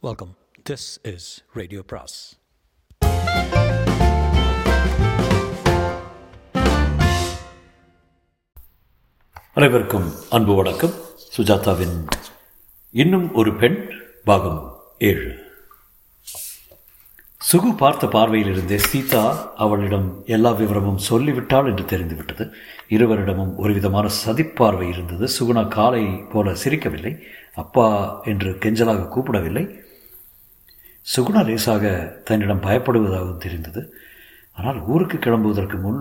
Welcome this is radio Praise அனைவருக்கும் அன்பு வணக்கம். சுஜாதாவின் இன்னும் ஒரு பெண் பாகம் ஏழு. சுகு பார்த்த பார்வையிலிருந்தே சீதா அவளிடம் எல்லா விவரமும் சொல்லிவிட்டாள் என்று தெரிந்துவிட்டது. இருவரிடமும் ஒரு விதமான சதிப்பார்வை இருந்தது. சுகுணா காலை போல சிரிக்கவில்லை. அப்பா என்று கெஞ்சலாக கூப்பிடவில்லை. சுகுணா லேசாக தன்னிடம் பயப்படுவதாகவும் தெரிந்தது. ஆனால் ஊருக்கு கிளம்புவதற்கு முன்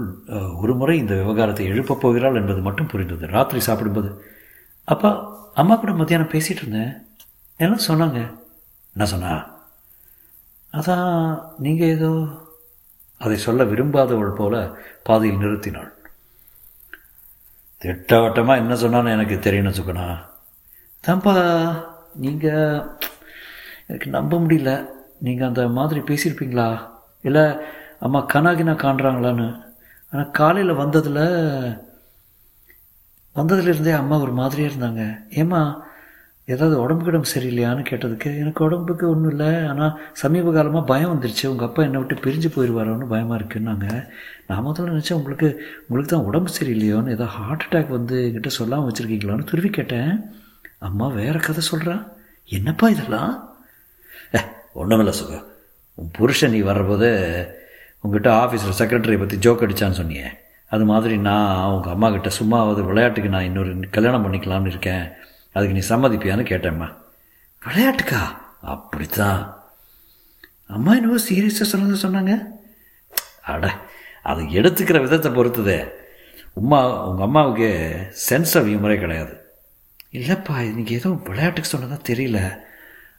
ஒரு முறை இந்த விவகாரத்தை எழுப்பப் போகிறாள் என்பது மட்டும் புரிந்தது. ராத்திரி சாப்பிடும்போது அப்பா அம்மா கூட மத்தியானம் பேசிகிட்டு இருந்தேன். எல்லாம் சொன்னாங்க. என்ன சொன்னா? அதான் நீங்கள் ஏதோ அதை சொல்ல விரும்பாதவள் போல பாதையில் நிறுத்தினாள். திட்டவட்டமாக என்ன சொன்னான்னு எனக்கு தெரியணும் சுகுணா. தான்ப்பா நீங்கள் எனக்கு நம்ப முடியல. நீங்கள் அந்த மாதிரி பேசியிருப்பீங்களா? இல்லை அம்மா கனாகினா காண்றாங்களான்னு. ஆனால் காலையில் வந்ததில் வந்ததுலேருந்தே அம்மா ஒரு மாதிரியாக இருந்தாங்க. ஏம்மா ஏதாவது உடம்பு கிடம்பு சரியில்லையான்னு கேட்டதுக்கு எனக்கு உடம்புக்கு ஒன்றும் இல்லை. ஆனால் சமீப காலமாக பயம் வந்துருச்சு. உங்கள் அப்பா என்னை விட்டு பிரிஞ்சு போயிடுவாரோன்னு பயமாக இருக்குன்னாங்க. நான் முதல்ல நினச்சேன் உங்களுக்கு உங்களுக்கு தான் உடம்பு சரியில்லையோன்னு ஏதோ ஹார்ட் அட்டாக் வந்து என்கிட்ட சொல்லாமல் வச்சுருக்கீங்களான்னு துருவி கேட்டேன். அம்மா வேறு கதை சொல்கிறா என்னப்பா இதெல்லாம்? ஒன்றுமில்ல சுகா. உன் புருஷன் நீ வர்றபோது உங்ககிட்ட ஆஃபீஸில் செக்ரட்டரியை பற்றி ஜோக் அடித்தான்னு சொன்னியே. அது மாதிரி நான் உங்கள் அம்மா கிட்ட சும்மாவது விளையாட்டுக்கு நான் இன்னொரு கல்யாணம் பண்ணிக்கலாம்னு இருக்கேன். அதுக்கு நீ சம்மதிப்பியான்னு கேட்டேம்மா. விளையாட்டுக்கா? அப்படித்தான். அம்மா என்னவோ சீரியஸாக சொன்னது சொன்னாங்க. அட அது எடுத்துக்கிற விதத்தை பொறுத்துதே. உமா உங்கள் அம்மாவுக்கு சென்ஸ் ஆஃப் ஹியூமரே கிடையாது. இல்லைப்பா இன்னைக்கு ஏதோ விளையாட்டுக்கு சொன்னதான் தெரியல.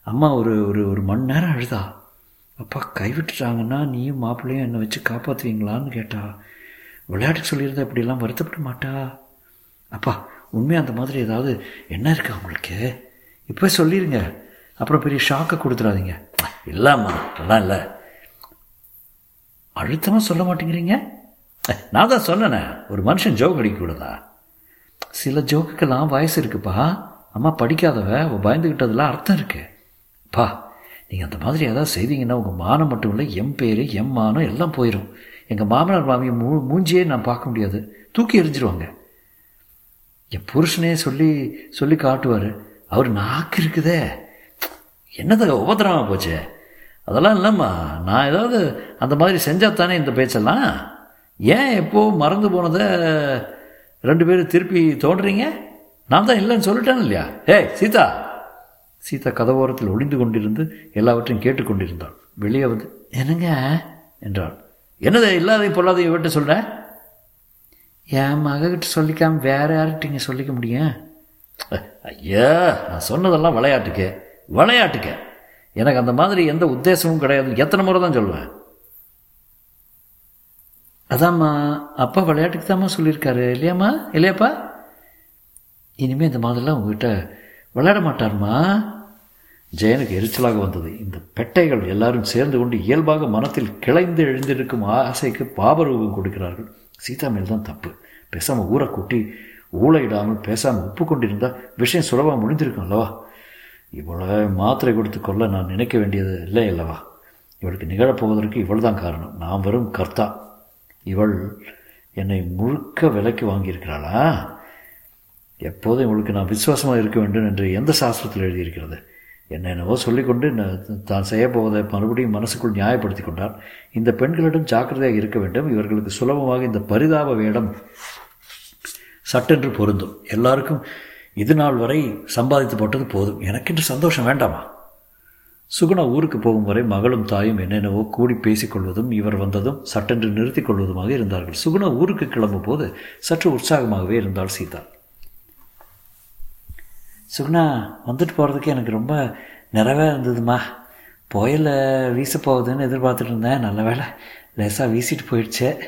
அம்மா ஒரு ஒரு ஒரு மணி நேரம் அழுதா. அப்பா கைவிட்டுட்டாங்கன்னா நீயும் மாப்பிள்ளையும் என்னை வச்சு காப்பாற்றுவீங்களான்னு கேட்டா. விளையாட்டுக்கு சொல்லியிருந்தா இப்படிலாம் வருத்தப்பட மாட்டா. அப்பா உண்மையாக அந்த மாதிரி ஏதாவது என்ன இருக்கா உங்களுக்கு இப்போ சொல்லிடுங்க அப்புறம் பெரிய ஷாக்கை கொடுத்துடாதீங்க. இல்லைம்மா அதெல்லாம் இல்லை. அழுத்தமாக சொல்ல மாட்டேங்கிறீங்க? நான் தான் சொன்னேனே ஒரு மனுஷன் ஜோக் அடிக்கக்கூடாதா சில ஜோக்குக்கெல்லாம் வயசு இருக்குப்பா. அம்மா படிக்காதவ பயந்துக்கிட்டதுல அர்த்தம் இருக்குது பா நீங்கள் அந்த மாதிரி ஏதாவது செய்தீங்கன்னா உங்கள் மானம் மட்டும் இல்லை எம் பேர் எம் மானம் எல்லாம் போயிடும் எங்கள் மாமனார் மாமியை மூ மூஞ்சியே நான் பார்க்க முடியாது. தூக்கி எறிஞ்சிருவாங்க. என் புருஷனே சொல்லி சொல்லி காட்டுவார். அவர் நாக்கு இருக்குதே. என்னது உபதிரமாக போச்சு? அதெல்லாம் இல்லைம்மா. நான் ஏதாவது அந்த மாதிரி செஞ்சால் தானே இந்த பேச்செல்லாம்? ஏன் எப்போ மறந்து போனதை ரெண்டு பேரும் திருப்பி தோன்றீங்க? நான் தான் இல்லைன்னு சொல்லிட்டேன் இல்லையா? ஏய் சீதா! சீதா கதவோரத்தில் ஒளிந்து கொண்டிருந்து எல்லாவற்றையும் கேட்டுக்கொண்டிருந்தாள். வெளியே வந்து என்னங்க? என்றாள். என்னது இல்லாதையும் பொல்லாதையும் விட்டு சொல்கிறேன் என் மகக்கிட்ட சொல்லிக்காம வேற யார்கிட்டங்க சொல்லிக்க முடியும்? ஐயா நான் சொன்னதெல்லாம் விளையாட்டுக்கு விளையாட்டுக்கு. எனக்கு அந்த மாதிரி எந்த உத்தேசமும் கிடையாது. எத்தனை முறை தான் சொல்லுவேன். அதாம்மா அப்பா விளையாட்டுக்கு தாம்மா சொல்லியிருக்காரு இல்லையாம்மா இல்லையாப்பா? இனிமேல் இந்த மாதிரிலாம் உங்ககிட்ட விளையாட மாட்டார்மா? ஜெயனுக்கு எரிச்சலாக வந்தது. இந்த பெட்டைகள் எல்லாரும் சேர்ந்து கொண்டு இயல்பாக மனத்தில் கிளைந்து எழுந்திருக்கும் ஆசைக்கு பாபரூபம் கொடுக்கிறார்கள். சீதா மேல் தான் தப்பு. பேசாமல் ஊரை கூட்டி ஊழையிடாமல் பேசாமல் ஒப்புக்கொண்டிருந்தால் விஷயம் சுலபமாக முடிந்திருக்கும் அல்லவா? இவளை மாத்திரை கொடுத்து கொள்ள நான் நினைக்க வேண்டியது இல்லை அல்லவா? இவளுக்கு நிகழப்போவதற்கு இவள் தான் காரணம். நான் வெறும் கர்த்தா. இவள் என்னை முழுக்க விலைக்கு வாங்கியிருக்கிறாளா? எப்போதும் இவளுக்கு நான் விசுவாசமாக இருக்க வேண்டும் என்று எந்த சாஸ்திரத்தில் எழுதியிருக்கிறது? என்ன என்னவோ சொல்லிக்கொண்டு தான் செய்யப்போவதை மறுபடியும் மனசுக்குள் நியாயப்படுத்தி கொண்டார். இந்த பெண்களிடம் ஜாக்கிரதையாக இருக்க வேண்டும். இவர்களுக்கு சுலபமாக இந்த பரிதாப வேடம் சட்டென்று பொருந்தும். எல்லாருக்கும் இது நாள் வரை சம்பாதித்து போட்டது போதும். எனக்கென்று சந்தோஷம் வேண்டாமா? சுகுணா ஊருக்கு போகும் வரை மகளும் தாயும் என்னென்னவோ கூடி பேசிக்கொள்வதும் இவர் வந்ததும் சட்டென்று நிறுத்திக் கொள்வதுமாக இருந்தார்கள். சுகுணா ஊருக்கு கிளம்பும் போது சற்று உற்சாகமாகவே இருந்தாள் சீதா. சுகுணா வந்துட்டு போகிறதுக்கு எனக்கு ரொம்ப நிறைவே இருந்ததுமா. புயல வீச போகுதுன்னு எதிர்பார்த்துட்டு இருந்தேன். நல்ல வேளை லேசாக வீசிட்டு போயிடுச்சே.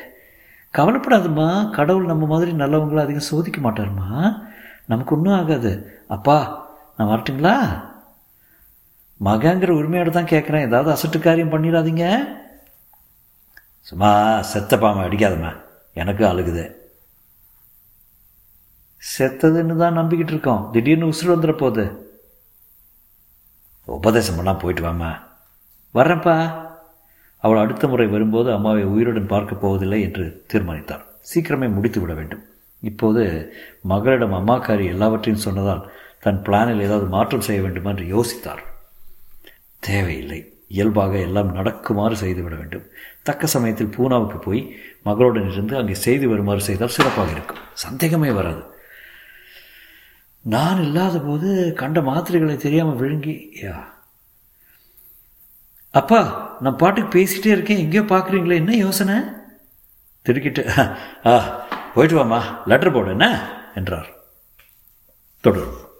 கவலைப்படாதுமா கடவுள் நம்ம மாதிரி நல்லவங்களை அதிகம் சோதிக்க மாட்டாருமா. நமக்கு ஒன்றும் ஆகாது. அப்பா நான் வரட்டுங்களா? மகங்கிற உரிமையோடு தான் கேட்குறேன் ஏதாவது அசட்டு காரியம் பண்ணிடாதீங்க. சும்மா செத்த பாம்பை அடிக்காதம்மா. எனக்கும் அழுகுது. செத்ததுன்னு தான் நம்பிக்கிட்டு இருக்கோம். திடீர்னு உசுறு வந்துட போகுது உபதேசம் பண்ணால் போயிட்டு வாமா வர்றப்பா. அவள் அடுத்த முறை வரும்போது அம்மாவை உயிருடன் பார்க்கப் போவதில்லை என்று தீர்மானித்தார் சீக்கிரமே முடித்து விட வேண்டும். இப்போது மகளிடம் அம்மாக்காரி எல்லாவற்றையும் சொன்னதால் தன் பிளானில் ஏதாவது மாற்றம் செய்ய வேண்டும் என்று யோசித்தார் தேவையில்லை. இயல்பாக எல்லாம் நடக்குமாறு செய்துவிட வேண்டும். தக்க சமயத்தில் பூனாவுக்கு போய் மகளுடன் இருந்து அங்கே செய்து வருமாறு செய்தால் சிறப்பாக இருக்கும். சந்தேகமே வராது. நான் இல்லாத போது கண்ட மாத்திரைகளை தெரியாமல் விழுங்கி யா. அப்பா நான் பாட்டுக்கு பேசிகிட்டே இருக்கேன் எங்கேயோ பார்க்குறீங்களே என்ன யோசனை? திருக்கிட்டு ஆ போயிட்டு வாமா லெட்டர் போடு என்ன? என்றார். தொடரும்.